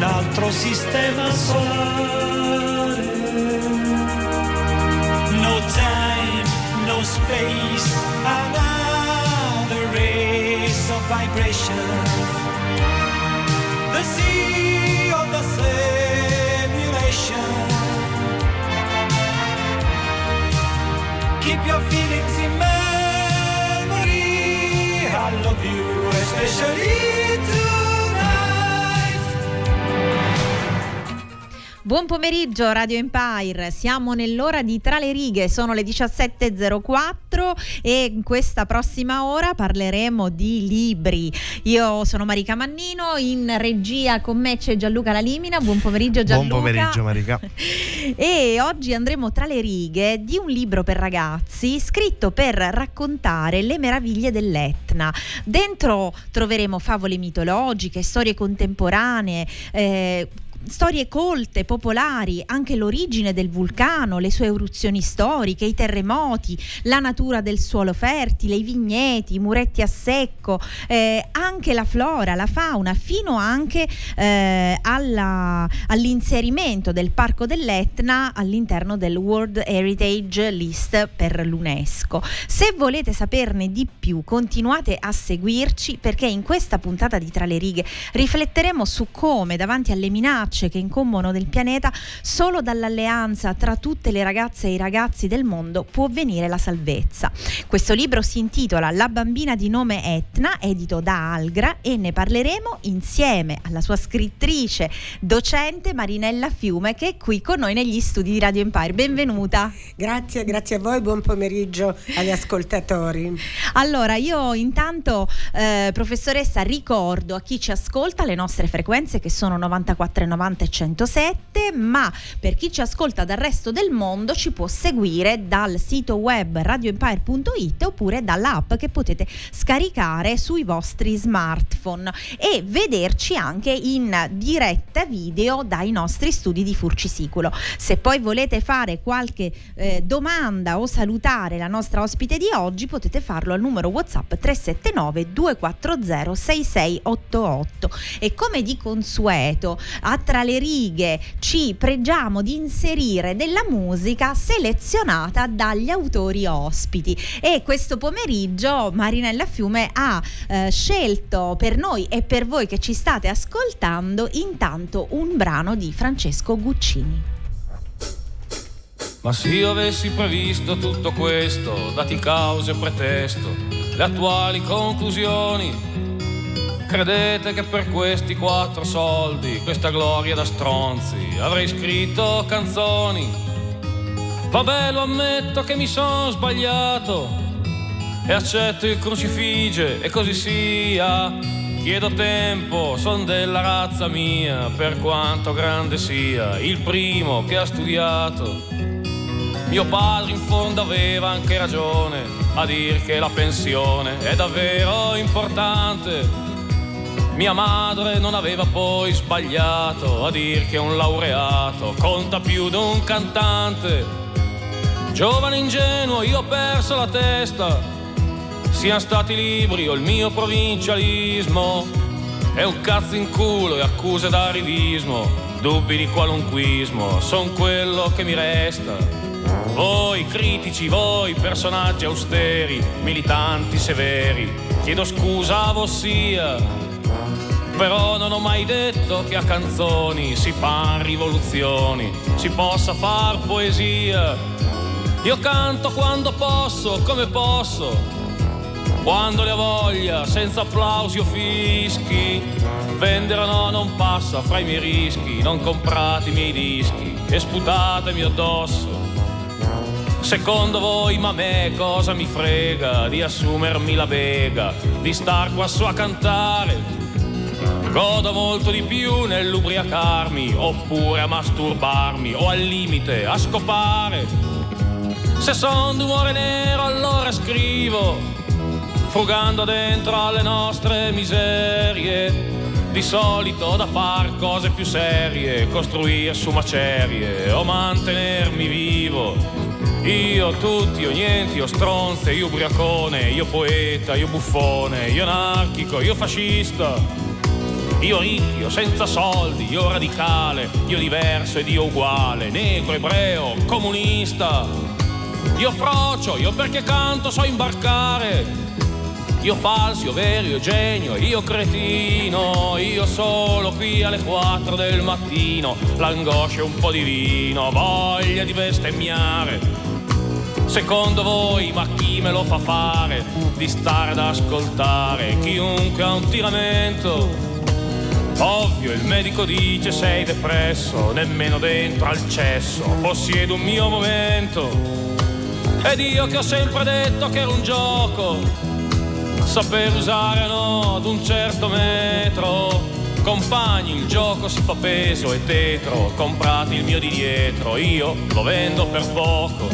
un altro sistema solare. No time, no space, another race of vibration. The sea of the simulation. Keep your feelings in memory. I love you, especially. Buon pomeriggio Radio Empire, siamo nell'ora di Tra le righe, sono le 17.04 e in questa prossima ora parleremo di libri. Io sono Marica Mannino, in regia con me c'è Gianluca Lalimina, buon pomeriggio Gianluca. Buon pomeriggio Marica. e oggi andremo tra le righe di un libro per ragazzi scritto per raccontare le meraviglie dell'Etna. Dentro troveremo favole mitologiche, storie contemporanee, eh, storie colte, popolari, anche l'origine del vulcano, le sue eruzioni storiche, i terremoti, la natura del suolo fertile, i vigneti, i muretti a secco, eh, anche la flora, la fauna, fino anche eh, alla, all'inserimento del Parco dell'Etna all'interno del World Heritage List per l'UNESCO. Se volete saperne di più, continuate a seguirci perché in questa puntata di Tra le righe rifletteremo su come davanti alle minacce minacce che incombono del pianeta, solo dall'alleanza tra tutte le ragazze e i ragazzi del mondo può venire la salvezza. Questo libro si intitola La bambina di nome Etna, edito da Algra e ne parleremo insieme alla sua scrittrice, docente Marinella Fiume che è qui con noi negli studi di Radio Empire. Benvenuta. Grazie, grazie a voi, buon pomeriggio agli ascoltatori. Allora, io intanto, eh, professoressa, ricordo a chi ci ascolta le nostre frequenze che sono 94 e 90 e 107, ma per chi ci ascolta dal resto del mondo ci può seguire dal sito web radioempire.it oppure dall'app che potete scaricare sui vostri smartphone e vederci anche in diretta video dai nostri studi di Furcisiculo. Se poi volete fare qualche eh, domanda o salutare la nostra ospite di oggi potete farlo al numero WhatsApp 379 240 6688 e come di consueto a tra le righe ci pregiamo di inserire della musica selezionata dagli autori ospiti e questo pomeriggio Marinella Fiume ha eh, scelto per noi e per voi che ci state ascoltando intanto un brano di Francesco Guccini. Ma se io avessi previsto tutto questo, dati cause e pretesto, le attuali conclusioni, Credete che per questi quattro soldi, questa gloria da stronzi, avrei scritto canzoni? Vabbè, lo ammetto che mi sono sbagliato e accetto il crucifige e così sia. Chiedo tempo, son della razza mia, per quanto grande sia, il primo che ha studiato. Mio padre in fondo aveva anche ragione a dir che la pensione è davvero importante mia madre non aveva poi sbagliato a dir che un laureato conta più di un cantante. Giovane ingenuo, io ho perso la testa, siano stati libri o il mio provincialismo. È un cazzo in culo e accuse d'arrivismo, dubbi di qualunquismo, son quello che mi resta. Voi critici, voi personaggi austeri, militanti severi, chiedo scusa a vossia, però non ho mai detto che a canzoni si fan rivoluzioni, si possa far poesia. Io canto quando posso, come posso, quando ne ho voglia, senza applausi o fischi. Vendere no non passa fra i miei rischi, non comprate i miei dischi e sputatemi addosso. Secondo voi, ma a me cosa mi frega di assumermi la bega, di star qua su a cantare? Godo molto di più nell'ubriacarmi, oppure a masturbarmi, o al limite a scopare. Se son d'umore nero allora scrivo, frugando dentro alle nostre miserie. Di solito da far cose più serie, costruire su macerie o mantenermi vivo. Io tutti, io niente, io stronze, io ubriacone, io poeta, io buffone, io anarchico, io fascista. Io ricchio, senza soldi, io radicale, io diverso ed io uguale, negro, ebreo, comunista. Io frocio, io perché canto so imbarcare. Io falso, io vero, io genio, io cretino, io solo qui alle 4 del mattino, l'angoscia e un po' di vino, voglia di bestemmiare. Secondo voi, ma chi me lo fa fare di stare ad ascoltare chiunque ha un tiramento? Ovvio, il medico dice sei depresso, nemmeno dentro al cesso, possiedo un mio momento. Ed io che ho sempre detto che era un gioco, saper usare no ad un certo metro. Compagni, il gioco si fa peso e tetro, comprate il mio di dietro, io lo vendo per poco.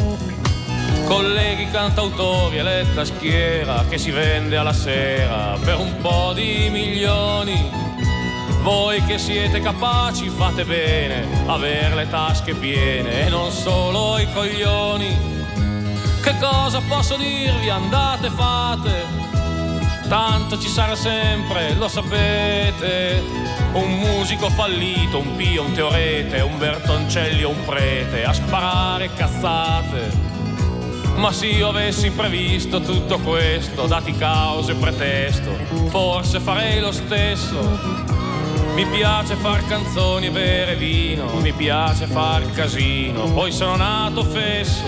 Colleghi cantautori, eletta schiera che si vende alla sera per un po' di milioni. Voi che siete capaci fate bene, aver le tasche piene e non solo i coglioni. Che cosa posso dirvi? Andate, fate. Tanto ci sarà sempre, lo sapete. Un musico fallito, un pio, un teorete, un Bertoncelli o un prete a sparare cazzate. Ma se io avessi previsto tutto questo, dati cause e pretesto, forse farei lo stesso. Mi piace far canzoni e bere vino, mi piace far casino, poi sono nato fesso.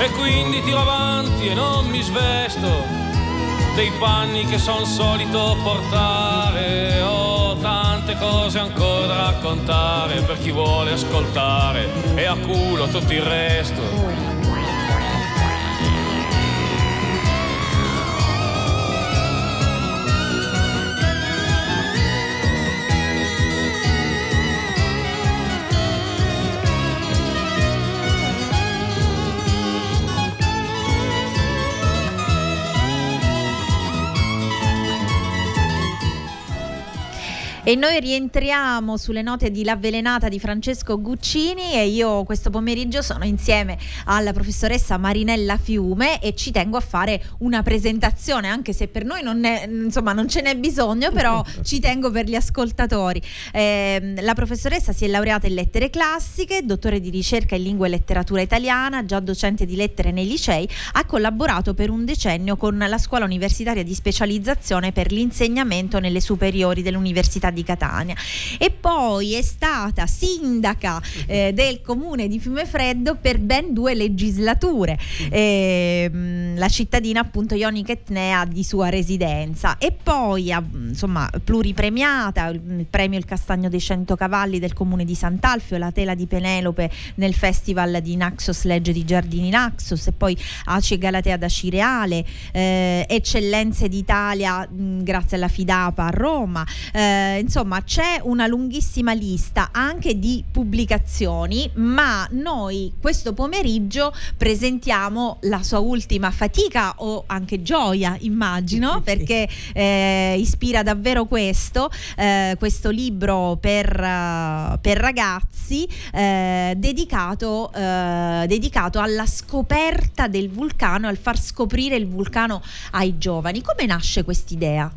E quindi tiro avanti e non mi svesto dei panni che son solito portare. Ho tante cose ancora da raccontare per chi vuole ascoltare e a culo tutto il resto. E noi rientriamo sulle note di L'avvelenata di Francesco Guccini e io questo pomeriggio sono insieme alla professoressa Marinella Fiume e ci tengo a fare una presentazione, anche se per noi non, è, insomma, non ce n'è bisogno, però ci tengo per gli ascoltatori. Eh, la professoressa si è laureata in lettere classiche, dottore di ricerca in lingua e letteratura italiana, già docente di lettere nei licei, ha collaborato per un decennio con la scuola universitaria di specializzazione per l'insegnamento nelle superiori dell'Università di di Catania. E poi è stata sindaca eh, del comune di Fiumefreddo per ben due legislature, eh, la cittadina appunto Ionica Etnea di sua residenza. E poi insomma pluripremiata, il premio Il Castagno dei Cento Cavalli del comune di Sant'Alfio, la tela di Penelope nel festival di Naxos Legge di Giardini Naxos e poi Ace Galatea da Cireale, eh, Eccellenze d'Italia mh, grazie alla Fidapa a Roma, eh, insomma c'è una lunghissima lista anche di pubblicazioni, ma noi questo pomeriggio presentiamo la sua ultima fatica o anche gioia, immagino, perché eh, ispira davvero questo, eh, questo libro per, uh, per ragazzi eh, dedicato, eh, dedicato alla scoperta del vulcano, al far scoprire il vulcano ai giovani. Come nasce quest'idea?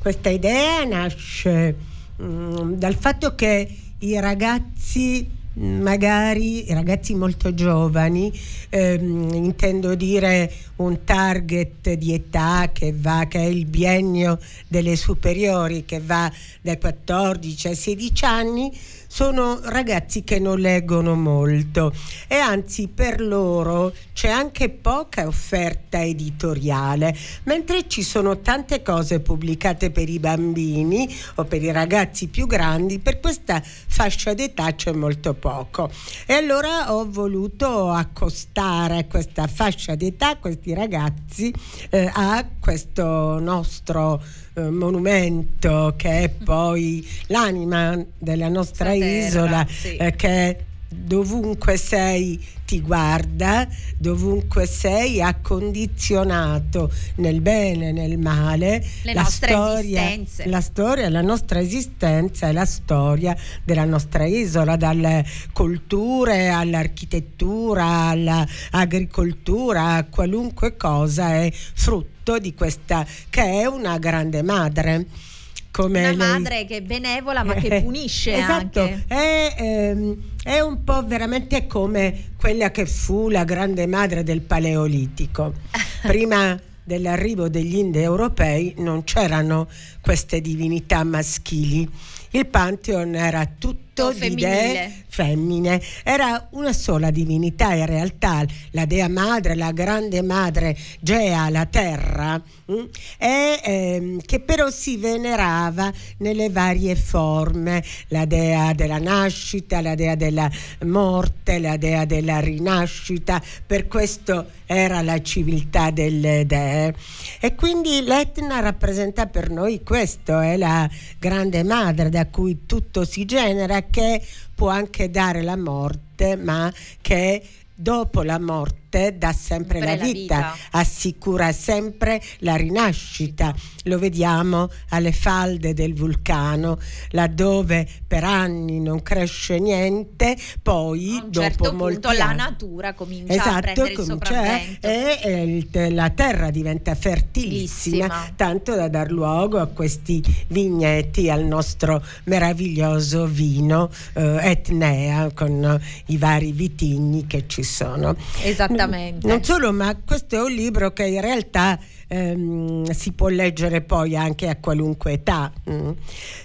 Questa idea nasce mm, dal fatto che i ragazzi magari ragazzi molto giovani, ehm, intendo dire un target di età che va, che è il biennio delle superiori, che va dai 14 ai 16 anni, sono ragazzi che non leggono molto e anzi per loro c'è anche poca offerta editoriale, mentre ci sono tante cose pubblicate per i bambini o per i ragazzi più grandi, per questa fascia d'età c'è molto poco. E allora ho voluto accostare questa fascia d'età, questi ragazzi, eh, a questo nostro eh, monumento che è poi l'anima della nostra isola, sì. eh, che dovunque sei ti guarda, dovunque sei ha condizionato nel bene e nel male Le la storia, la storia, la nostra esistenza e la storia della nostra isola, dalle culture all'architettura, all'agricoltura, a qualunque cosa è frutto di questa che è una grande madre. Come Una lei- madre che è benevola ma che punisce esatto, anche. È, ehm, è un po' veramente come quella che fu la grande madre del Paleolitico. Prima dell'arrivo degli indoeuropei non c'erano queste divinità maschili. Il Pantheon era tutto Tutto di dee femmine, era una sola divinità in realtà, la dea madre, la grande madre Gea, la terra, mm, e, ehm, che però si venerava nelle varie forme, la dea della nascita, la dea della morte, la dea della rinascita, per questo era la civiltà delle dee. E quindi l'Etna rappresenta per noi questo, è la grande madre da cui tutto si genera, che può anche dare la morte, ma che dopo la morte dà sempre Sempre la la vita, vita. assicura sempre la rinascita. Lo vediamo alle falde del vulcano, laddove per anni non cresce niente, poi A un dopo certo molti punto la natura comincia a Esatto, prendere il comincia, sopravvento. e eh, il- la terra diventa fertilissima, Bellissima. tanto da dar luogo a questi vigneti, al nostro meraviglioso vino eh, Etnea con i vari vitigni che ci sono. Esattamente. Non solo, ma questo è un libro che in realtà ehm, si può leggere poi anche a qualunque età. mm.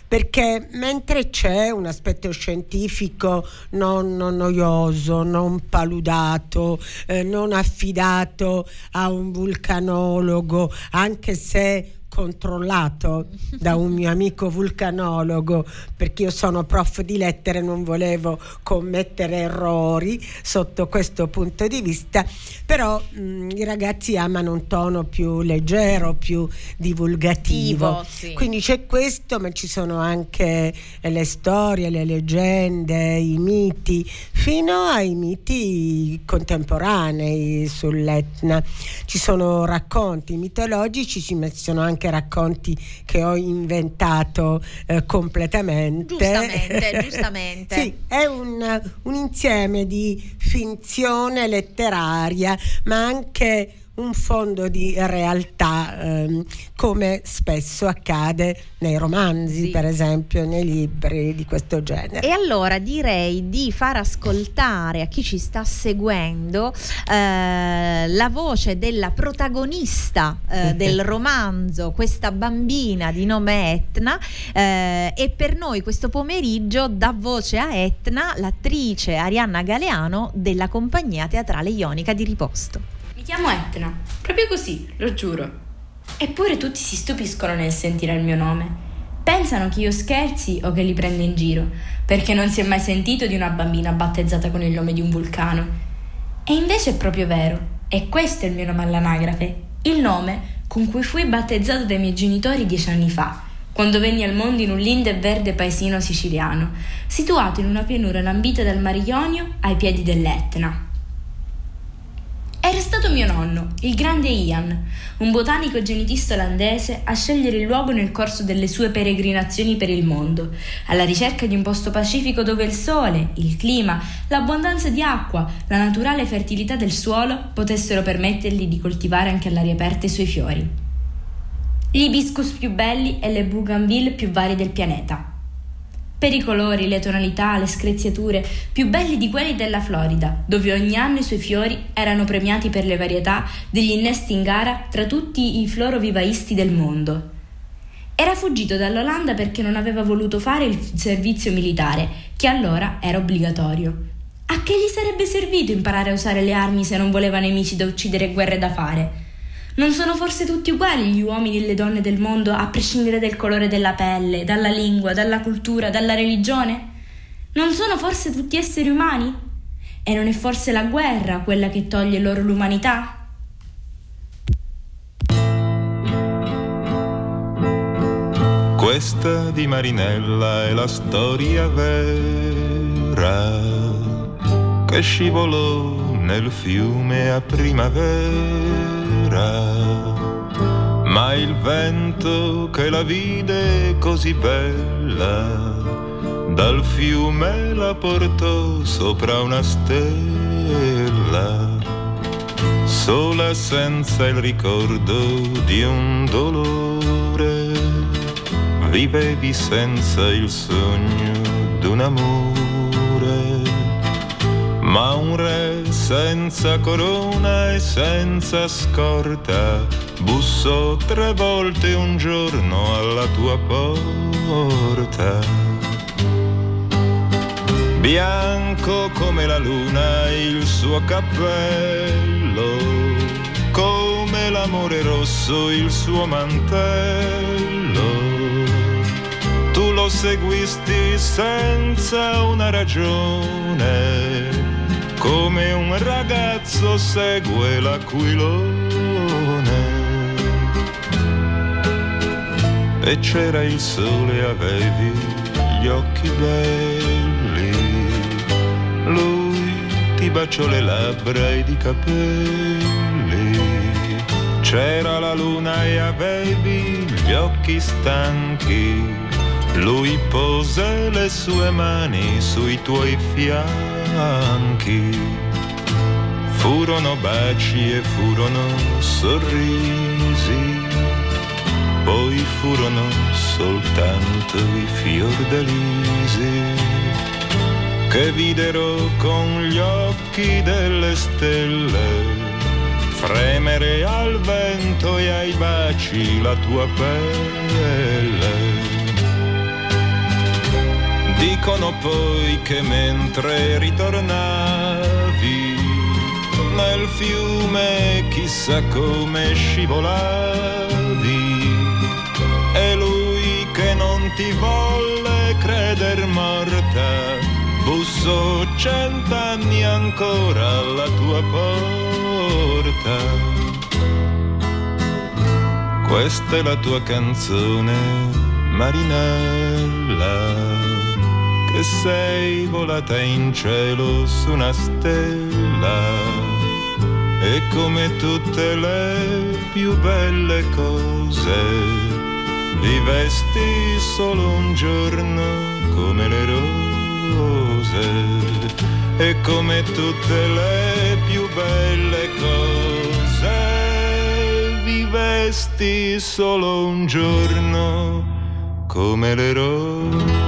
Perché mentre c'è un aspetto scientifico non non noioso, non paludato, eh, non affidato a un vulcanologo, anche se controllato da un mio amico vulcanologo perché io sono prof di lettere e non volevo commettere errori sotto questo punto di vista. Però mh, i ragazzi amano un tono più leggero più divulgativo. Sì. quindi c'è questo ma ci sono anche le storie le leggende i miti fino ai miti contemporanei sull'Etna. Ci sono racconti mitologici ci sono anche racconti che ho inventato eh, completamente Giustamente, giustamente. sì, è un, un insieme di finzione letteraria, ma anche un fondo di realtà, ehm, come spesso accade nei romanzi, Sì. per esempio, nei libri di questo genere. E allora direi di far ascoltare a chi ci sta seguendo eh, la voce della protagonista eh, del romanzo, questa bambina di nome Etna, eh, e per noi questo pomeriggio dà voce a Etna l'attrice Arianna Galeano della compagnia teatrale ionica di Riposto. Chiamo Etna, proprio così, lo giuro. Eppure tutti si stupiscono nel sentire il mio nome. Pensano che io scherzi o che li prenda in giro, perché non si è mai sentito di una bambina battezzata con il nome di un vulcano. E invece è proprio vero, e questo è il mio nome all'anagrafe, il nome con cui fui battezzato dai miei genitori dieci anni fa, quando venni al mondo in un lindo e verde paesino siciliano, situato in una pianura lambita dal Mar Ionio ai piedi dell'Etna. Era stato mio nonno, il grande Ian, un botanico genetista olandese, a scegliere il luogo nel corso delle sue peregrinazioni per il mondo, alla ricerca di un posto pacifico dove il sole, il clima, l'abbondanza di acqua, la naturale fertilità del suolo potessero permettergli di coltivare anche all'aria aperta i suoi fiori. gli hibiscus più belli e le bougainville più varie del pianeta. Per i colori, le tonalità, le screziature, più belli di quelli della Florida, dove ogni anno i suoi fiori erano premiati per le varietà degli innesti in gara tra tutti i florovivaisti del mondo. Era fuggito dall'Olanda perché non aveva voluto fare il servizio militare, che allora era obbligatorio. A che gli sarebbe servito imparare a usare le armi se non voleva nemici da uccidere e guerre da fare? Non sono forse tutti uguali gli uomini e le donne del mondo a prescindere dal colore della pelle, dalla lingua, dalla cultura, dalla religione? Non sono forse tutti esseri umani? E non è forse la guerra quella che toglie loro l'umanità? Questa di Marinella è la storia vera che scivolò nel fiume a primavera. Ma il vento che la vide così bella dal fiume la portò sopra una stella, sola senza il ricordo di un dolore vivevi senza il sogno d'un amore, ma un re senza corona e senza scorta bussò tre volte un giorno alla tua porta. Bianco come la luna il suo cappello, come l'amore rosso il suo mantello tu lo seguisti senza una ragione, come un ragazzo segue l'aquilone. E c'era il sole, avevi gli occhi belli, lui ti baciò le labbra ed i capelli. C'era la luna e avevi gli occhi stanchi lui pose le sue mani sui tuoi fianchi. Furono baci e furono sorrisi, poi furono soltanto i fiordalisi che videro con gli occhi delle stelle fremere al vento e ai baci la tua pelle. Dicono poi che mentre ritornavi nel fiume chissà come scivolavi e lui che non ti volle creder morta bussò cent'anni ancora alla tua porta. Questa è la tua canzone, Marinella che sei volata in cielo su una stella. E come tutte le più belle cose vivesti solo un giorno come le rose. E come tutte le più belle cose vivesti solo un giorno come le rose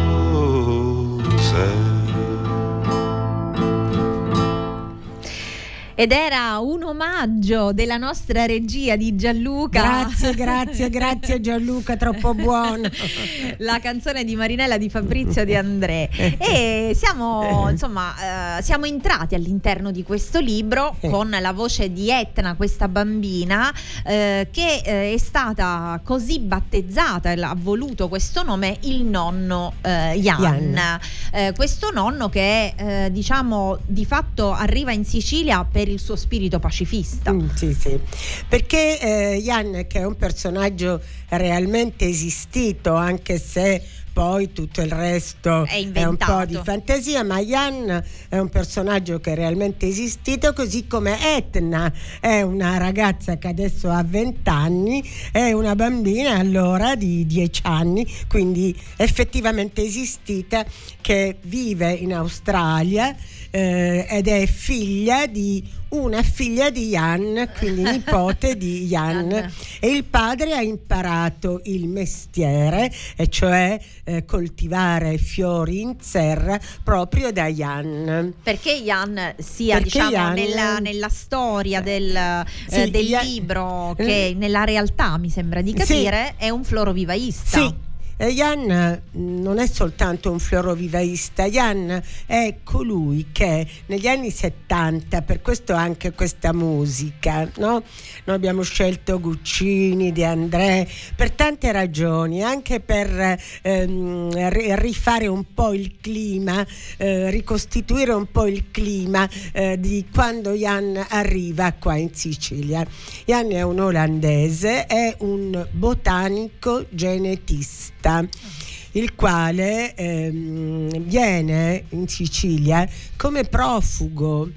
ed era un omaggio della nostra regia di Gianluca. Grazie, grazie, grazie Gianluca, troppo buono. La canzone di Marinella di Fabrizio di André. E siamo, insomma, eh, siamo entrati all'interno di questo libro con la voce di Etna, questa bambina eh, che eh, è stata così battezzata e ha voluto questo nome il nonno eh, Jan. Eh, questo nonno che eh, diciamo di fatto arriva in Sicilia per il suo spirito pacifista. Mm, sì, sì. Perché eh, Jan, che è un personaggio realmente esistito, anche se poi tutto il resto È un po' di fantasia, ma Jan è un personaggio che è realmente esistito, così come Etna è una ragazza che adesso ha 20 anni, è una bambina allora di 10 anni, quindi effettivamente esistita, che vive in Australia eh, ed è figlia di una figlia di Jan, quindi nipote di Jan. E il padre ha imparato il mestiere, e cioè eh, coltivare fiori in serra proprio da Jan. Perché Jan sia Perché diciamo Jan- nella, nella storia del, eh, Sì, del Jan- libro che nella realtà mi sembra di Sì. capire è un florovivaista. Sì. Jan eh, non è soltanto un florovivaista, Jan è colui che negli anni 70, per questo anche questa musica, no? noi abbiamo scelto Guccini, De André, per tante ragioni, anche per ehm, ri- rifare un po' il clima, eh, ricostituire un po' il clima eh, di quando Jan arriva qua in Sicilia. Jan è un olandese, è un botanico genetista il quale ehm, viene in Sicilia come profugo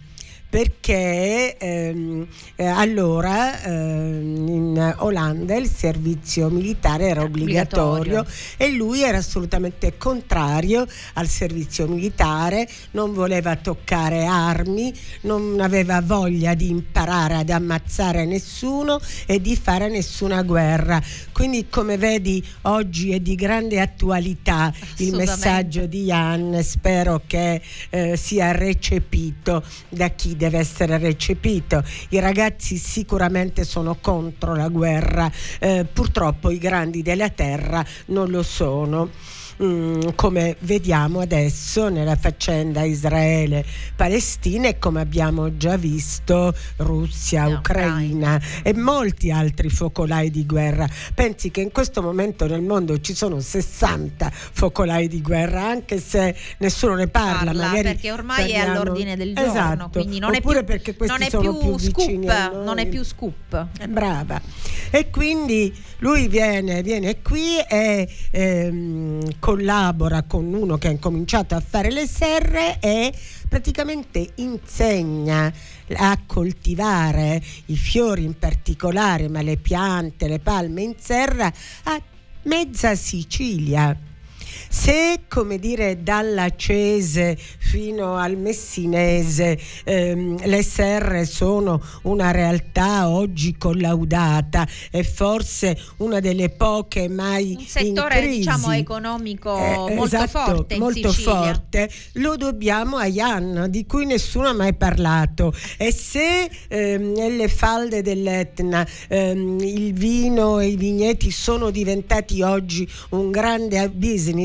perché ehm, eh, allora ehm, in Olanda il servizio militare era obbligatorio, Obbligatorio. e lui era assolutamente contrario al servizio militare, non voleva toccare armi, non aveva voglia di imparare ad ammazzare nessuno e di fare nessuna guerra. Quindi come vedi oggi è di grande attualità il messaggio di Jan, spero che eh, sia recepito da chi deve essere recepito. I ragazzi sicuramente sono contro la guerra, eh, purtroppo i grandi della terra non lo sono. Mm, come vediamo adesso nella faccenda Israele-Palestina e come abbiamo già visto Russia, No, Ucraina e molti altri focolai di guerra. Pensi che in questo momento nel mondo ci sono 60 focolai di guerra, anche se nessuno ne parla, Parla, magari perché ormai è parliamo- all'ordine del giorno, Esatto. quindi non è Oppure più, perché questi non è sono più più scoop, non è più scoop. Eh, Brava. E quindi lui viene, viene qui e ehm, collabora con uno che ha incominciato a fare le serre e praticamente insegna a coltivare i fiori in particolare, ma le piante, le palme in serra a mezza Sicilia. Se, come dire, dalla Cese fino al Messinese ehm, le serre sono una realtà oggi collaudata e forse una delle poche mai Un settore crisi. diciamo economico Eh, molto esatto, forte molto forte, lo dobbiamo a Jan, di cui nessuno ha mai parlato. E se ehm, nelle falde dell'Etna ehm, il vino e i vigneti sono diventati oggi un grande business,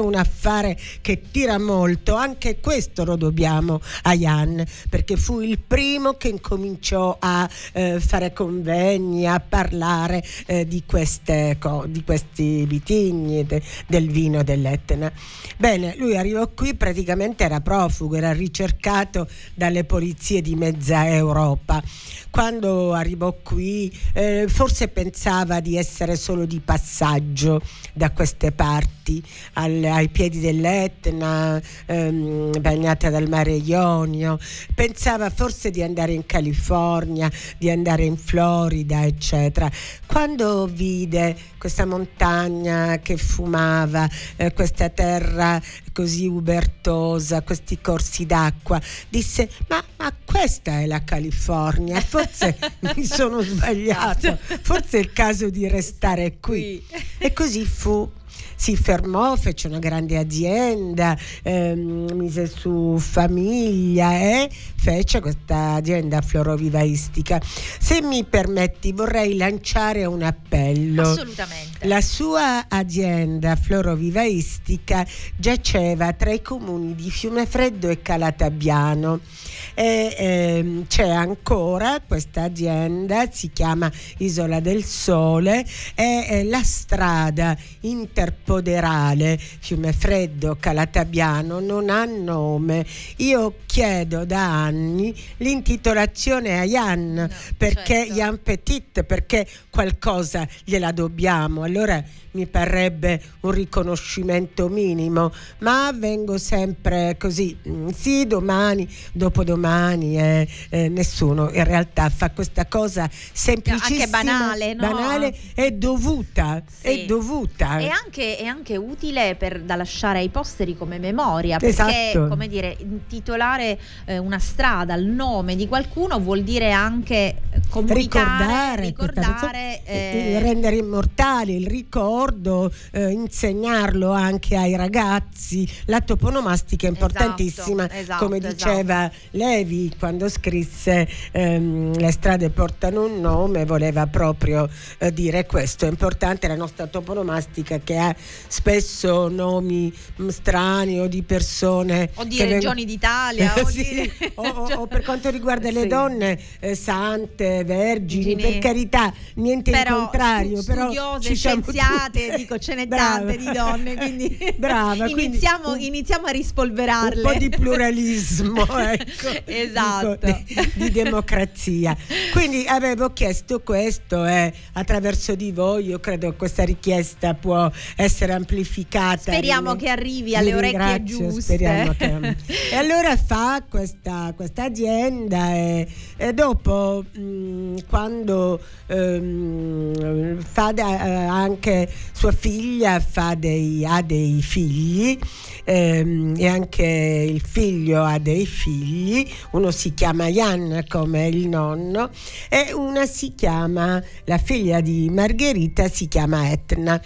un affare che tira molto, anche questo lo dobbiamo a Jan, perché fu il primo che incominciò a eh, fare convegni, a parlare eh, di, queste, di questi vitigni, de- del vino dell'Etna. Bene, lui arrivò qui, praticamente era profugo, era ricercato dalle polizie di mezza Europa. Quando arrivò qui eh, forse pensava di essere solo di passaggio da queste parti, al- ai piedi dell'Etna, ehm, bagnata dal mare Ionio, pensava forse di andare in California, di andare in Florida, eccetera. Quando vide questa montagna che fumava, eh, questa terra così ubertosa, questi corsi d'acqua, disse: Ma, ma questa è la California, forse mi sono sbagliato, forse è il caso di restare qui. E così fu. Si fermò, fece una grande azienda, ehm, mise su famiglia e fece questa azienda florovivaistica. Se mi permetti, vorrei lanciare un appello. Assolutamente. La sua azienda florovivaistica giaceva tra i comuni di Fiumefreddo e Calatabbiano e ehm, c'è ancora questa azienda, si chiama Isola del Sole, è, è la strada interpoderale Fiumefreddo Calatabiano non ha nome. Io chiedo da anni l'intitolazione a Jan perché certo. Jan Petit perché qualcosa gliela dobbiamo. Allora mi parrebbe un riconoscimento minimo, ma vengo sempre così, mm, sì, domani, dopodomani mani e eh, nessuno in realtà fa questa cosa semplicissima, Anche banale, no? banale e dovuta, Sì. è dovuta. È anche, è anche utile per- da lasciare ai posteri come memoria, perché Esatto. come dire, intitolare eh, una strada al nome di qualcuno vuol dire anche eh, comunicare, ricordare, ricordare, eh, eh, rendere immortale il ricordo, eh, insegnarlo anche ai ragazzi. La toponomastica è importantissima, Esatto, esatto, come diceva Levi quando scrisse ehm, Le strade portano un nome, voleva proprio eh, dire questo. È importante la nostra toponomastica che ha spesso nomi mh, strani o di persone o di regioni d'Italia o, Sì, di- o- o- o per quanto riguarda le Sì. donne eh, sante, vergini, Gini. per carità, niente Però in contrario, però ci siamo scienziate, tutte. dico ce n'è tante di donne, quindi Brava, quindi iniziamo, un- iniziamo a rispolverarle. un po' di pluralismo, ecco, Esatto. dico, di, di democrazia. Quindi avevo chiesto questo e attraverso di voi io credo che questa richiesta può essere amplificata. Speriamo che arrivi vi alle orecchie giuste. che- e allora fa questa, questa azienda e, e dopo mh, quando ehm, fa da- eh, anche sua figlia dei, ha dei figli ehm, e anche il figlio ha dei figli, uno si chiama Jan come il nonno e una si chiama, la figlia di Margherita si chiama Etna.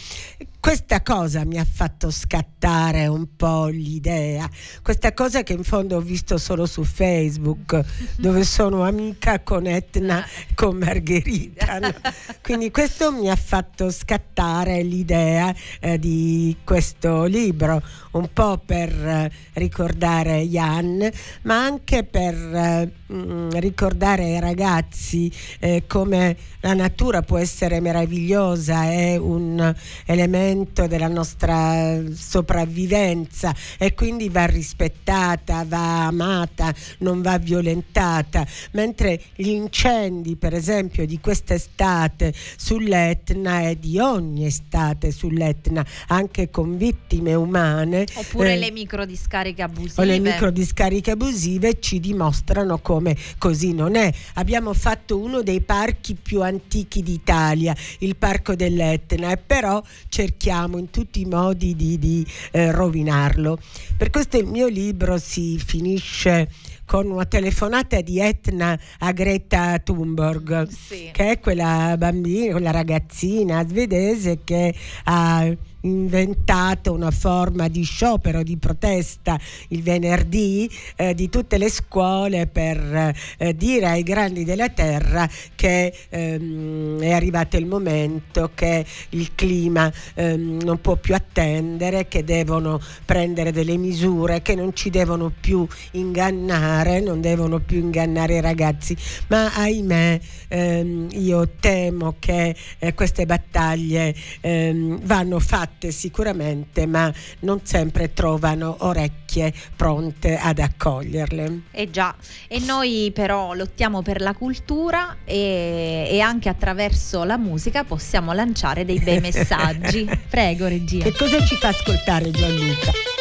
Questa cosa mi ha fatto scattare un po' l'idea, questa cosa che in fondo ho visto solo su Facebook, dove sono amica con Etna, con Margherita. no? Quindi questo mi ha fatto scattare l'idea eh, di questo libro, un po' per eh, ricordare Jan, ma anche per eh, mm, ricordare ai ragazzi eh, come la natura può essere meravigliosa, è un elemento della nostra sopravvivenza e quindi va rispettata, va amata, non va violentata, mentre gli incendi, per esempio, di quest'estate sull'Etna e di ogni estate sull'Etna, anche con vittime umane, Oppure eh, le microdiscariche abusive. o le microdiscariche abusive ci dimostrano come così non è. Abbiamo fatto uno dei parchi più antichi d'Italia, il parco dell'Etna, e però cerchiamo in tutti i modi di, di, eh, rovinarlo. Per questo il mio libro si finisce con una telefonata di Etna a Greta Thunberg Sì. che è quella bambina, quella ragazzina svedese che ha inventato una forma di sciopero, di protesta il venerdì eh, di tutte le scuole per eh, dire ai grandi della terra che ehm, è arrivato il momento, che il clima ehm, non può più attendere, che devono prendere delle misure, che non ci devono più ingannare, non devono più ingannare i ragazzi, ma ahimè ehm, io temo che eh, queste battaglie ehm, vanno fatte sicuramente, ma non sempre trovano orecchie pronte ad accoglierle. Eh già, e noi però lottiamo per la cultura e, e anche attraverso la musica possiamo lanciare dei bei messaggi. Prego, regia. Che cosa ci fa ascoltare Gianluca?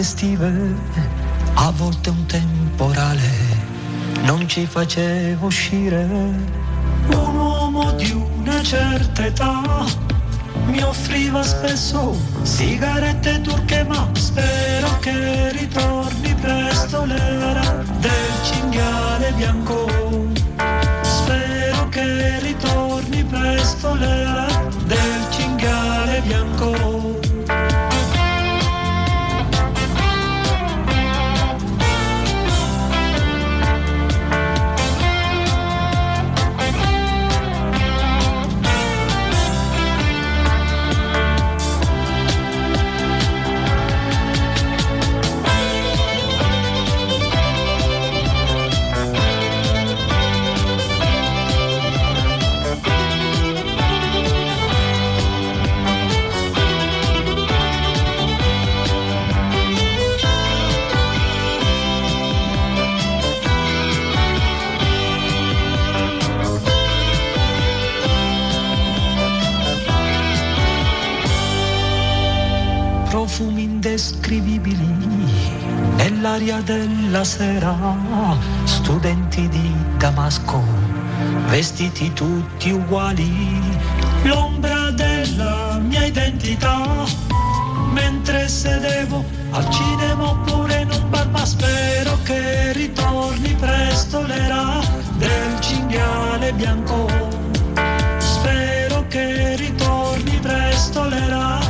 Estive, a volte un temporale non ci faceva uscire. Un uomo di una certa età mi offriva spesso sigarette turche, ma spero che ritorni presto l'era del cinghiale bianco. Spero che ritorni presto l'era nell'aria della sera, studenti di Damasco, vestiti tutti uguali, l'ombra della mia identità, mentre sedevo al cinema oppure in un bar, ma spero che ritorni presto l'era del cinghiale bianco. Spero che ritorni presto l'era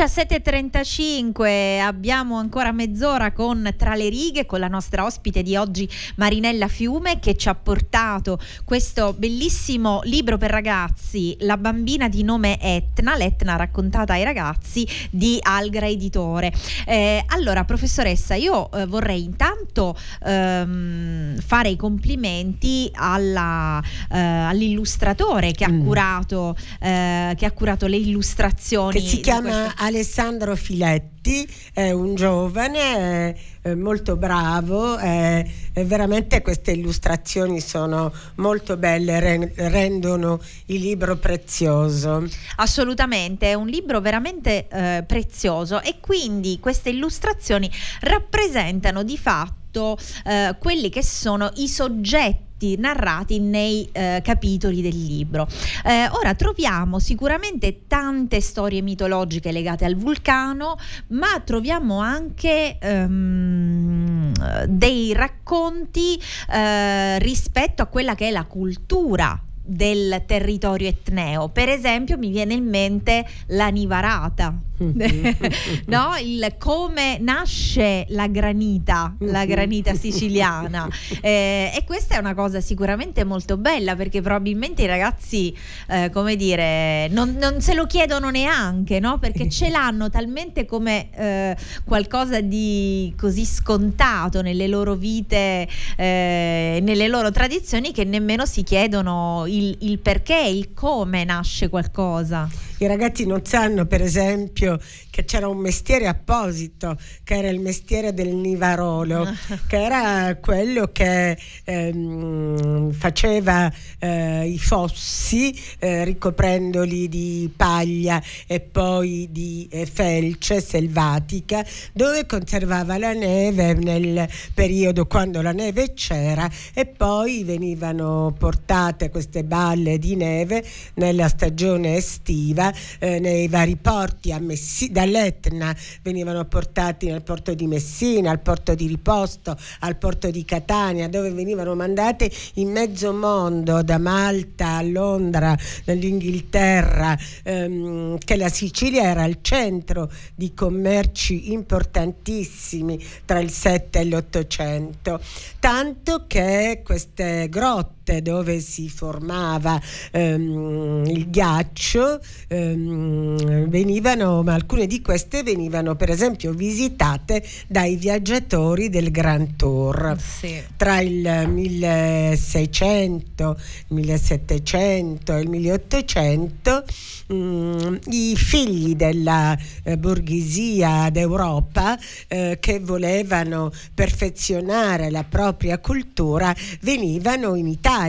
17.35 abbiamo ancora mezz'ora con Tra le righe con la nostra ospite di oggi Marinella Fiume che ci ha portato questo bellissimo libro per ragazzi La bambina di nome Etna, l'Etna raccontata ai ragazzi di Algra Editore. Eh, allora professoressa io eh, vorrei intanto ehm, fare i complimenti alla, eh, all'illustratore che ha, mm. curato, eh, che ha curato le illustrazioni. Che si chiama Alessandro Filetti è un giovane è molto bravo e veramente queste illustrazioni sono molto belle, rendono il libro prezioso. Assolutamente, è un libro veramente eh, prezioso e quindi queste illustrazioni rappresentano di fatto eh, quelli che sono i soggetti narrati nei eh, capitoli del libro. Eh, ora troviamo sicuramente tante storie mitologiche legate al vulcano, ma troviamo anche ehm, dei racconti eh, rispetto a quella che è la cultura del territorio etneo. Per esempio mi viene in mente la Nivarata, no? Il come nasce la granita, la granita siciliana. Eh, e questa è una cosa sicuramente molto bella perché probabilmente i ragazzi, eh, come dire, non, non, se lo chiedono neanche, no? Perché ce l'hanno talmente come eh, qualcosa di così scontato nelle loro vite, eh, nelle loro tradizioni che nemmeno si chiedono il il, il perché, il come nasce qualcosa. I ragazzi non sanno, per esempio, che c'era un mestiere apposito, che era il mestiere del nivarolo, che era quello che ehm, faceva eh, i fossi eh, ricoprendoli di paglia e poi di eh, felce selvatica, dove conservava la neve nel periodo quando la neve c'era e poi venivano portate queste balle di neve nella stagione estiva eh, nei vari porti Messi- dall'Etna venivano portati nel porto di Messina, al porto di Riposto, al porto di Catania, dove venivano mandate in mezzo mondo, da Malta a Londra, dall'Inghilterra, ehm, che la Sicilia era il centro di commerci importantissimi tra il 7 e l'800, tanto che queste grotte grotte dove si formava ehm, il ghiaccio ehm, venivano, ma alcune di queste venivano per esempio visitate dai viaggiatori del Grand Tour. Sì. Tra il 1600, il 1700 e il 1800 mh, i figli della eh, borghesia d'Europa eh, che volevano perfezionare la propria cultura venivano in Italia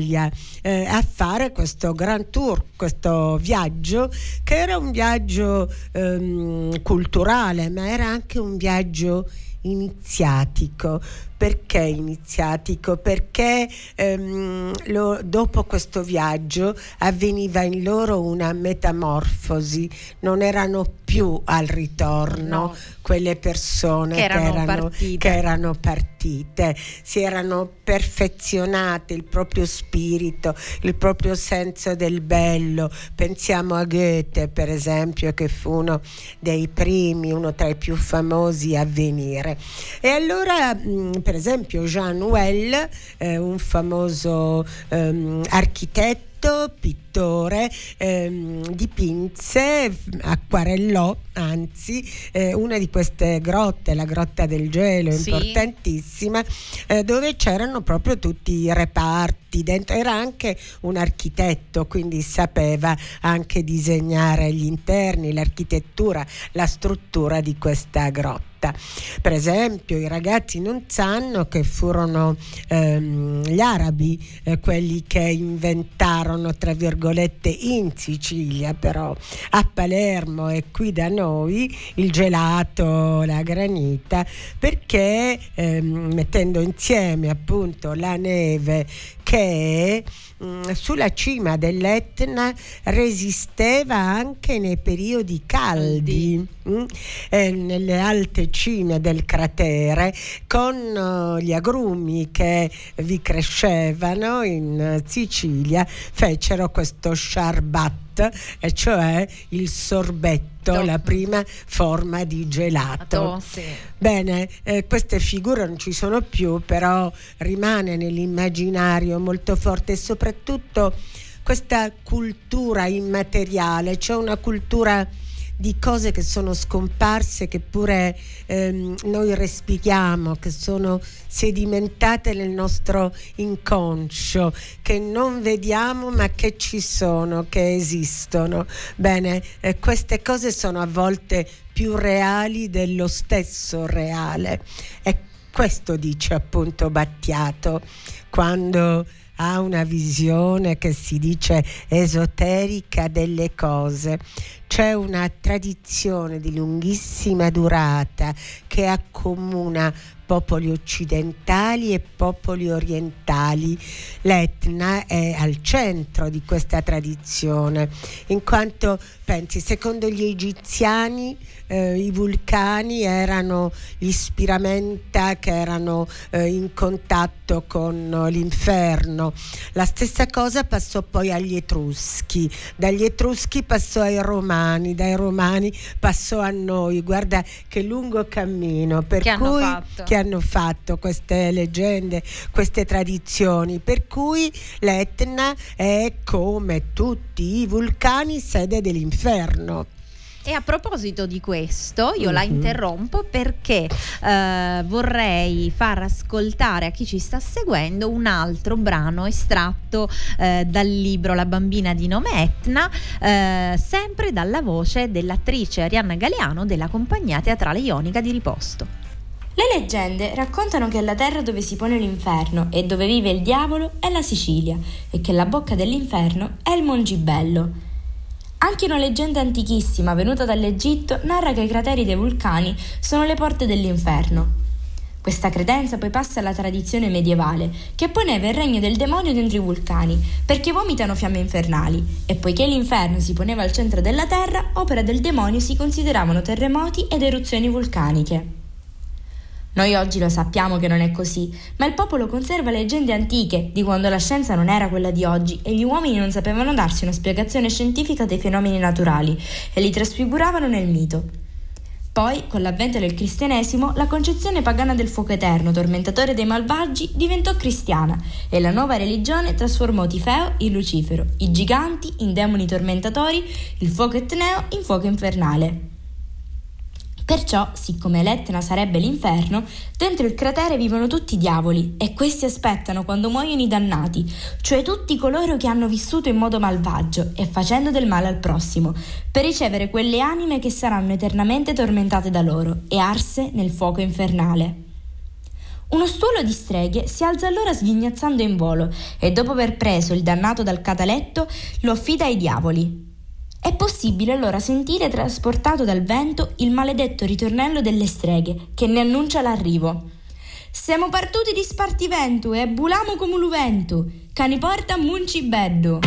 eh, a fare questo Grand Tour, questo viaggio che era un viaggio ehm, culturale ma era anche un viaggio iniziatico perché iniziatico? Perché ehm, lo, dopo questo viaggio avveniva in loro una metamorfosi, non erano più al ritorno No. quelle persone Che erano erano, partite. che erano partite, si erano perfezionate il proprio spirito, il proprio senso del bello. Pensiamo a Goethe, per esempio, che fu uno dei primi, uno tra i più famosi a venire. E allora, mh, per esempio, Jean Nouvel, eh, un famoso ehm, architetto, pittore, ehm, dipinse, acquarellò, anzi, eh, una di queste grotte, la grotta del gelo, Sì. importantissima, eh, dove c'erano proprio tutti i reparti dentro. Era anche un architetto, quindi sapeva anche disegnare gli interni, l'architettura, la struttura di questa grotta. Per esempio, i ragazzi non sanno che furono ehm, gli arabi eh, quelli che inventarono, tra virgolette, in Sicilia, però a Palermo e qui da noi il gelato, la granita, perché ehm, mettendo insieme appunto la neve che mh, sulla cima dell'Etna resisteva anche nei periodi caldi, mh, eh, nelle alte cime del cratere, con eh, gli agrumi che vi crescevano in Sicilia, fecero questo sharbat, e cioè il sorbetto, Do- la prima forma di gelato. Sì. Bene, eh, queste figure non ci sono più, però rimane nell'immaginario molto forte e soprattutto questa cultura immateriale, c'è una cultura di cose che sono scomparse, che pure ehm, noi respiriamo, che sono sedimentate nel nostro inconscio, che non vediamo ma che ci sono, che esistono. Bene, eh, queste cose sono a volte più reali dello stesso reale. E questo dice appunto Battiato quando ha una visione che si dice esoterica delle cose. C'è una tradizione di lunghissima durata che accomuna popoli occidentali e popoli orientali. L'Etna è al centro di questa tradizione, in quanto, pensi, secondo gli egiziani eh, i vulcani erano gli spiramenta che erano eh, in contatto con eh, l'inferno. La stessa cosa passò poi agli Etruschi, dagli Etruschi passò ai Romani, dai Romani passò a noi. Guarda che lungo cammino per Che hanno cui fatto. che hanno fatto queste leggende, queste tradizioni, per cui l'Etna è come tutti i vulcani sede dell'inferno. E a proposito di questo, io la Mhm. interrompo perché eh, vorrei far ascoltare a chi ci sta seguendo un altro brano estratto eh, dal libro La bambina di nome Etna, eh, sempre dalla voce dell'attrice Arianna Galeano della compagnia teatrale ionica di Riposto. Le leggende raccontano che la terra dove si pone l'inferno e dove vive il diavolo è la Sicilia e che la bocca dell'inferno è il Mongibello. Anche una leggenda antichissima venuta dall'Egitto narra che i crateri dei vulcani sono le porte dell'inferno. Questa credenza poi passa alla tradizione medievale, che poneva il regno del demonio dentro i vulcani, perché vomitano fiamme infernali, e poiché l'inferno si poneva al centro della terra, opera del demonio si consideravano terremoti ed eruzioni vulcaniche. Noi oggi lo sappiamo che non è così, ma il popolo conserva leggende antiche di quando la scienza non era quella di oggi e gli uomini non sapevano darsi una spiegazione scientifica dei fenomeni naturali e li trasfiguravano nel mito. Poi, con l'avvento del cristianesimo, la concezione pagana del fuoco eterno, tormentatore dei malvagi, diventò cristiana e la nuova religione trasformò Tifeo in Lucifero, i giganti in demoni tormentatori, il fuoco etneo in fuoco infernale. Perciò, siccome l'Etna sarebbe l'inferno, dentro il cratere vivono tutti i diavoli e questi aspettano quando muoiono i dannati, cioè tutti coloro che hanno vissuto in modo malvagio e facendo del male al prossimo, per ricevere quelle anime che saranno eternamente tormentate da loro e arse nel fuoco infernale. Uno stuolo di streghe si alza allora sghignazzando in volo e dopo aver preso il dannato dal cataletto lo affida ai diavoli. È possibile allora sentire trasportato dal vento il maledetto ritornello delle streghe che ne annuncia l'arrivo. Siamo partuti di spartivento e bulamo come l'uvento, cani porta munci beddo.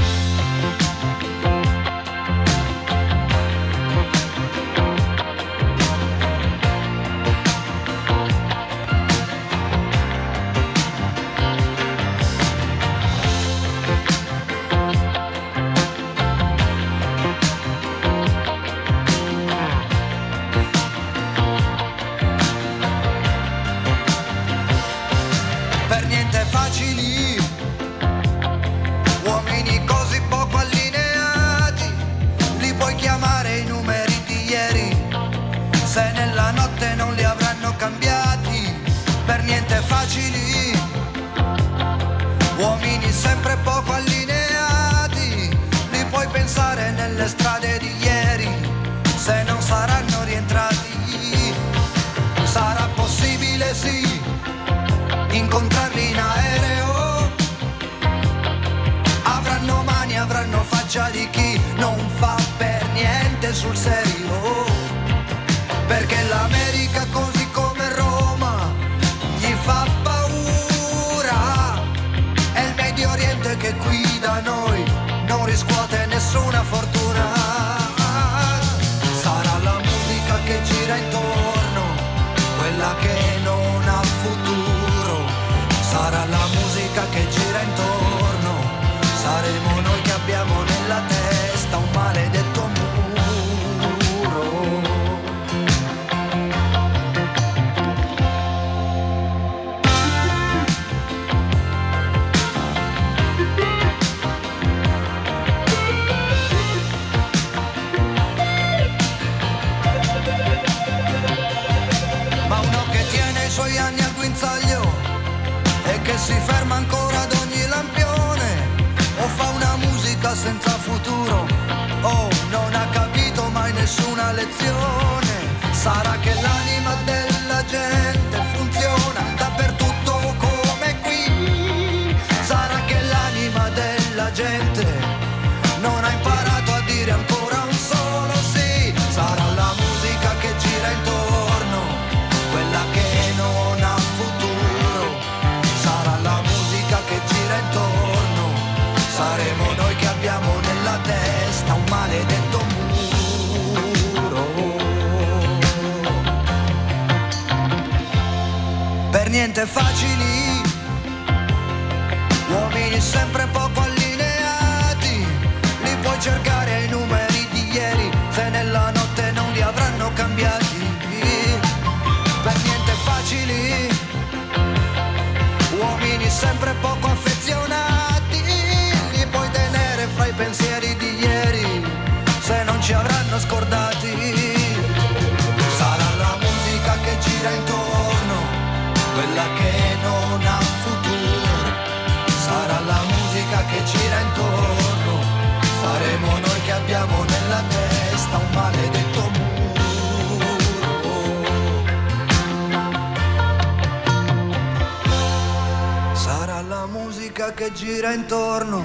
Musica che gira intorno,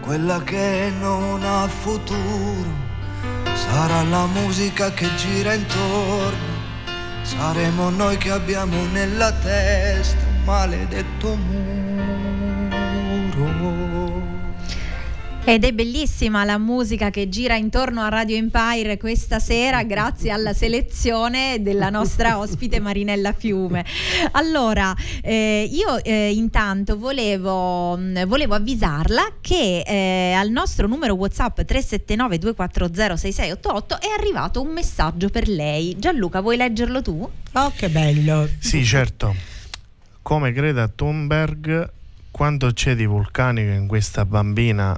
quella che non ha futuro, sarà la musica che gira intorno saremo noi che abbiamo nella testa un maledetto muro. Ed è bellissima la musica che gira intorno a Radio Empire questa sera grazie alla selezione della nostra ospite Marinella Fiume. Allora, eh, io eh, intanto volevo, mh, volevo, avvisarla che eh, al nostro numero WhatsApp 379 240 6688 è arrivato un messaggio per lei. Gianluca, vuoi leggerlo tu? Oh, che bello! Sì, certo. Come Greta Thunberg, quanto c'è di vulcanico in questa bambina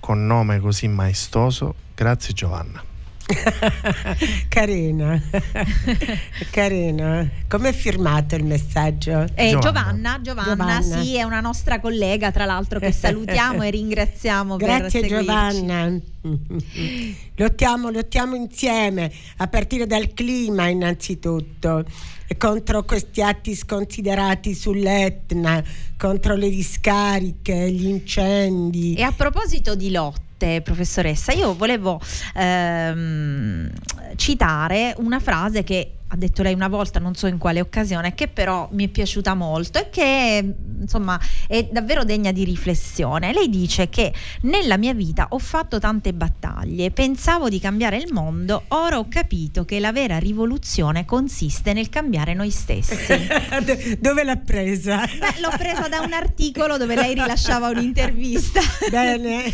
con nome così maestoso. Grazie Giovanna. carina, carina. Come è firmato il messaggio? Eh, Giovanna. Giovanna, Giovanna, Giovanna, sì, è una nostra collega, tra l'altro, che salutiamo e ringraziamo Grazie per Giovanna. lottiamo, lottiamo insieme, a partire dal clima innanzitutto contro questi atti sconsiderati sull'Etna, contro le discariche, gli incendi. E a proposito di lotte, professoressa, io volevo ehm, citare una frase che ha detto lei una volta, non so in quale occasione, che però mi è piaciuta molto e che insomma è davvero degna di riflessione. Lei dice che nella mia vita ho fatto tante battaglie, pensavo di cambiare il mondo, ora ho capito che la vera rivoluzione consiste nel cambiare noi stessi. dove l'ha presa? Beh, l'ho presa da un articolo dove lei rilasciava un'intervista. bene,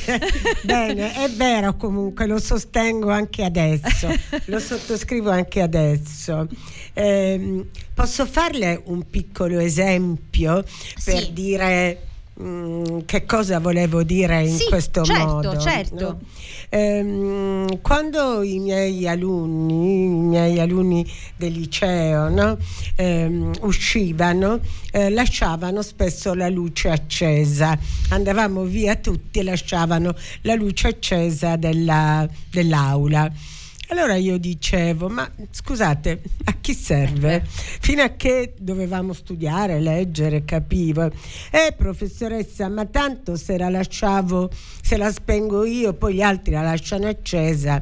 bene, è vero comunque, lo sostengo anche adesso, lo sottoscrivo anche adesso. Eh, posso farle un piccolo esempio per sì. dire mm, che cosa volevo dire in sì, questo certo, modo? Certo. No? Ehm, quando i miei alunni, i miei alunni del liceo no? ehm, uscivano, eh, lasciavano spesso la luce accesa. Andavamo via tutti e lasciavano la luce accesa della, dell'aula. Allora io dicevo, ma scusate, a chi serve? Fino a che dovevamo studiare, leggere, capivo. Eh, professoressa, ma tanto se la lasciavo, se la spengo io, poi gli altri la lasciano accesa.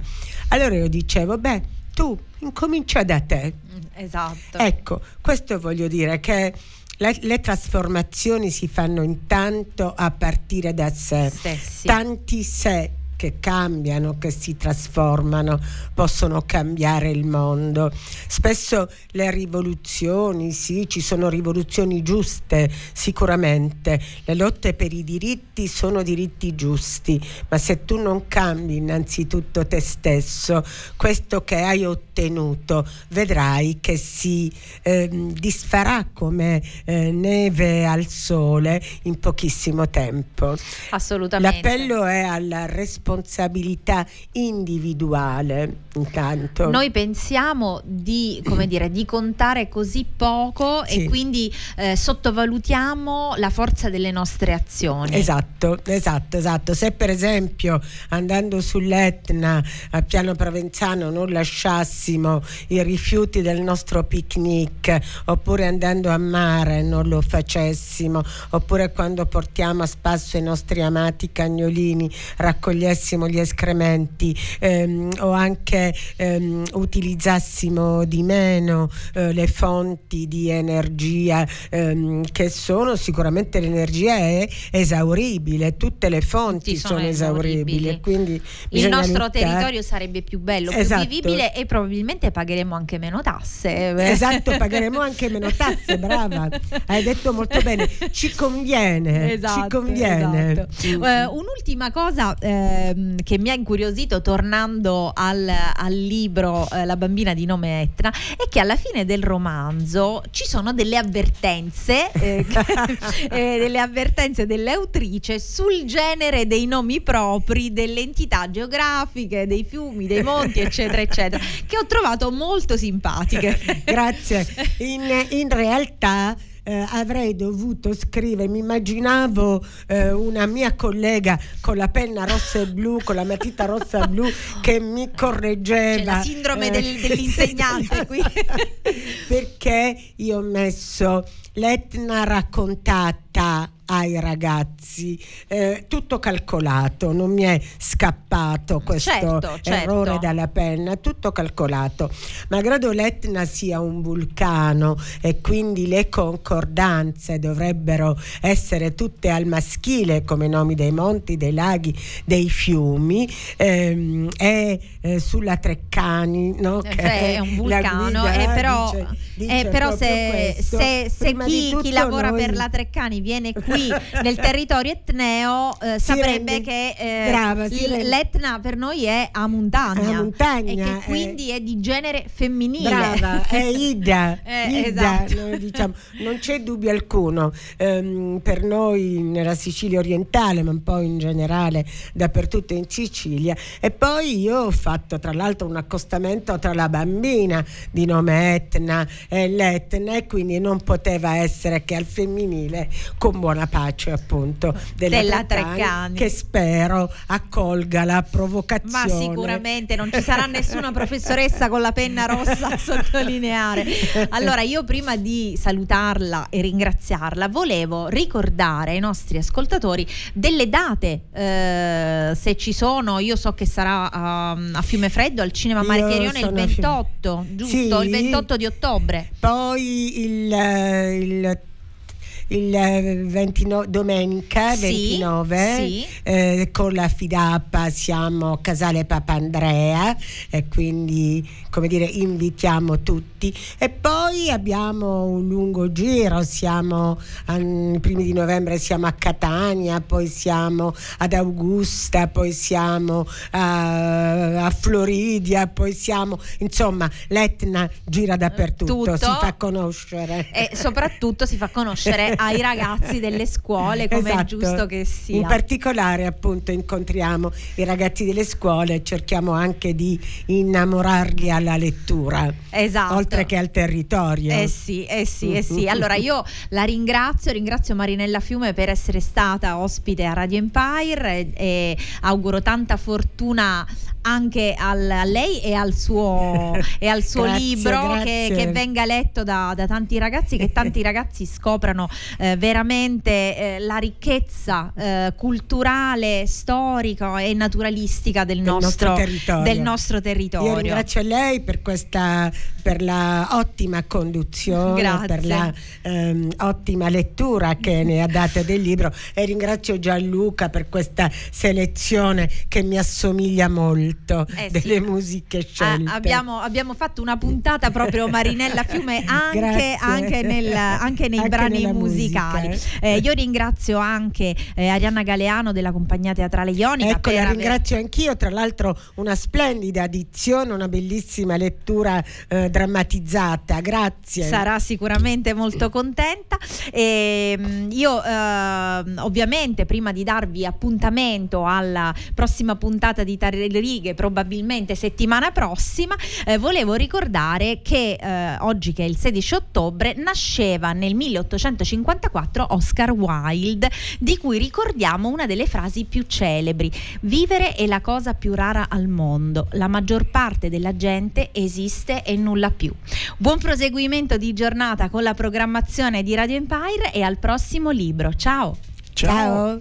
Allora io dicevo, beh, tu incomincia da te. Mm, esatto. Ecco, questo voglio dire che le, le, trasformazioni si fanno intanto a partire da sé. Stessi. Tanti sé che cambiano, che si trasformano, possono cambiare il mondo. Spesso le rivoluzioni, sì, ci sono rivoluzioni giuste, sicuramente. Le lotte per i diritti sono diritti giusti, ma se tu non cambi innanzitutto te stesso, questo che hai ottenuto, vedrai che si eh, disfarà come eh, neve al sole in pochissimo tempo. Assolutamente. L'appello è alla responsabilità responsabilità individuale intanto. Noi pensiamo di, come dire, di contare così poco sì. e quindi eh, sottovalutiamo la forza delle nostre azioni. Esatto, esatto, esatto. Se per esempio andando sull'Etna al piano provenzano non lasciassimo i rifiuti del nostro picnic oppure andando a mare non lo facessimo oppure quando portiamo a spasso i nostri amati cagnolini raccogliessimo togliessimo gli escrementi ehm, o anche ehm, utilizzassimo di meno eh, le fonti di energia ehm, che sono sicuramente l'energia è esauribile, tutte le fonti Tutti sono, sono esauribili, e quindi il nostro luttare. territorio sarebbe più bello, esatto. più vivibile e probabilmente pagheremo anche meno tasse. Esatto, pagheremo anche meno tasse, brava. Hai detto molto bene, ci conviene, esatto, ci conviene. Esatto. Uh, un'ultima cosa eh, Ehm, che mi ha incuriosito tornando al, al libro eh, La bambina di nome Etna è che alla fine del romanzo ci sono delle avvertenze, eh, eh, delle avvertenze dell'autrice sul genere dei nomi propri delle entità geografiche, dei fiumi, dei monti, eccetera, eccetera, che ho trovato molto simpatiche. Grazie. In, in realtà eh, avrei dovuto scrivere, mi immaginavo eh, una mia collega con la penna rossa e blu, con la matita rossa e blu che mi correggeva. C'è la sindrome del, eh, dell'insegnante qui. perché io ho messo l'Etna raccontata ai ragazzi, eh, tutto calcolato, non mi è scappato questo Certo, certo. errore dalla penna, tutto calcolato. Malgrado l'Etna sia un vulcano e quindi le concordanze dovrebbero essere tutte al maschile come nomi dei monti, dei laghi, dei fiumi, ehm, è eh, sulla Treccani, no? Eh, cioè, è un vulcano, guida eh, però, dice- eh, dice però proprio se, se- se chi, chi lavora noi- per la Treccani viene qui nel territorio etneo eh, saprebbe rende- che eh, brava, si l- rende- l'Etna per noi è a montagna, A montagna, e che eh. quindi è di genere femminile. Brava, è Ida, Eh, Ida, esatto. diciamo, non c'è dubbio alcuno. Ehm, per noi nella Sicilia orientale, ma un po' in generale dappertutto in Sicilia. E poi io ho fatto tra l'altro un accostamento tra la bambina di nome Etna e l'Etna e quindi non poteva essere che al femminile con buona pace appunto della, Della Treccani, Treccani. che spero accolga la provocazione. Ma sicuramente non ci sarà nessuna professoressa con la penna rossa a sottolineare. Allora, io prima di salutarla e ringraziarla, volevo ricordare ai nostri ascoltatori delle date, eh, se ci sono, io so che sarà um, a Fiume Freddo al Cinema Io Marcherione il sono a Fiume- 28, giusto? Sì. Il 28 di ottobre. Poi il, eh, il il eh, 29 domenica Sì, 29 sì. eh, con la Fidapa siamo a Casale Papandrea e quindi come dire invitiamo tutti e poi abbiamo un lungo giro siamo ai primi di novembre siamo a Catania poi siamo ad Augusta poi siamo a, a Floridia poi siamo insomma l'Etna gira dappertutto Tutto. si fa conoscere E soprattutto si fa conoscere ai ragazzi delle scuole come è Esatto. giusto che sia. In particolare, appunto, incontriamo i ragazzi delle scuole e cerchiamo anche di innamorarli alla lettura, Esatto. oltre che al territorio. Eh sì, eh sì, eh sì. Allora io la ringrazio, ringrazio Marinella Fiume per essere stata ospite a Radio Empire e, e auguro tanta fortuna anche al- a lei e al suo, e al suo Grazie, libro che, grazie. che venga letto da, da tanti ragazzi, che tanti ragazzi scoprano eh, veramente eh, la ricchezza eh, culturale, storica e naturalistica del, Del nostro nostro, territorio. del nostro territorio. Io ringrazio lei per questa per la ottima conduzione, Grazie. per la ehm, ottima lettura che ne ha data del libro e ringrazio Gianluca per questa selezione che mi assomiglia molto Eh sì. delle musiche Ah, scelte. abbiamo, abbiamo fatto una puntata proprio Marinella Fiume anche, anche nel- anche nei Anche brani musicali. musica. Eh, io ringrazio anche eh, Arianna Galeano della compagnia teatrale Ionica. Ecco, la aver- ringrazio anch'io, tra l'altro una splendida addizione, una bellissima lettura eh, drammatizzata, grazie. Sarà sicuramente molto contenta. E, mm, io ehm, ovviamente prima di darvi appuntamento alla prossima puntata di Tare le righe, probabilmente settimana prossima, eh, volevo ricordare che eh, oggi che è il 16 ottobre nasceva nel 1854 Oscar Wilde, di cui ricordiamo una delle frasi più celebri. Vivere è la cosa più rara al mondo, la maggior parte della gente esiste e nulla più. Buon proseguimento di giornata con la programmazione di Radio Empire e al prossimo libro. Ciao! Ciao.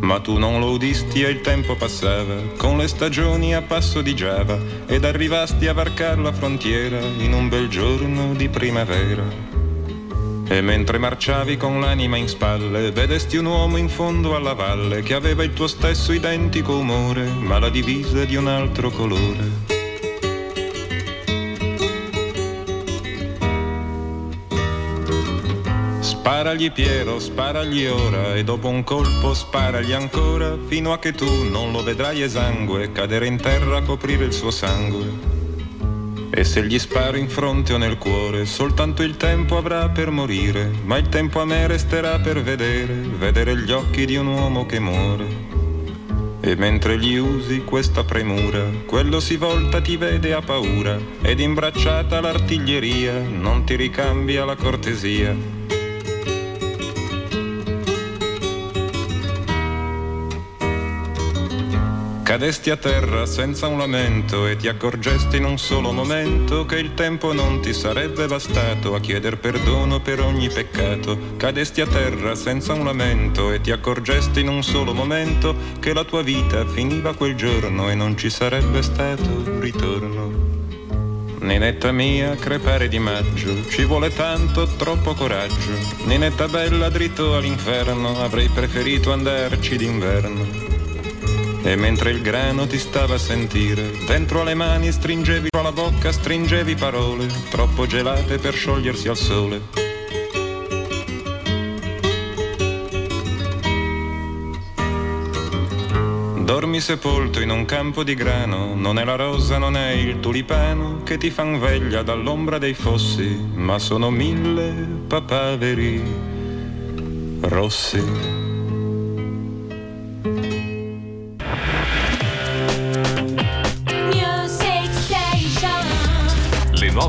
Ma tu non lo udisti e il tempo passava, con le stagioni a passo di Giava, ed arrivasti a varcar la frontiera in un bel giorno di primavera. E mentre marciavi con l'anima in spalle, vedesti un uomo in fondo alla valle che aveva il tuo stesso identico umore, ma la divisa di un altro colore. Sparagli Piero, sparagli ora e dopo un colpo sparagli ancora fino a che tu non lo vedrai esangue cadere in terra a coprire il suo sangue. E se gli sparo in fronte o nel cuore, soltanto il tempo avrà per morire, ma il tempo a me resterà per vedere, vedere gli occhi di un uomo che muore. E mentre gli usi questa premura, quello si volta ti vede a paura, ed imbracciata l'artiglieria non ti ricambia la cortesia. Cadesti a terra senza un lamento e ti accorgesti in un solo momento che il tempo non ti sarebbe bastato a chieder perdono per ogni peccato. Cadesti a terra senza un lamento e ti accorgesti in un solo momento che la tua vita finiva quel giorno e non ci sarebbe stato ritorno. Ninetta mia, crepare di maggio, ci vuole tanto, troppo coraggio. Ninetta bella, dritto all'inferno, avrei preferito andarci d'inverno. E mentre il grano ti stava a sentire, dentro alle mani stringevi alla bocca, stringevi parole, troppo gelate per sciogliersi al sole. Dormi sepolto in un campo di grano, non è la rosa, non è il tulipano che ti fan veglia dall'ombra dei fossi, ma sono mille papaveri rossi.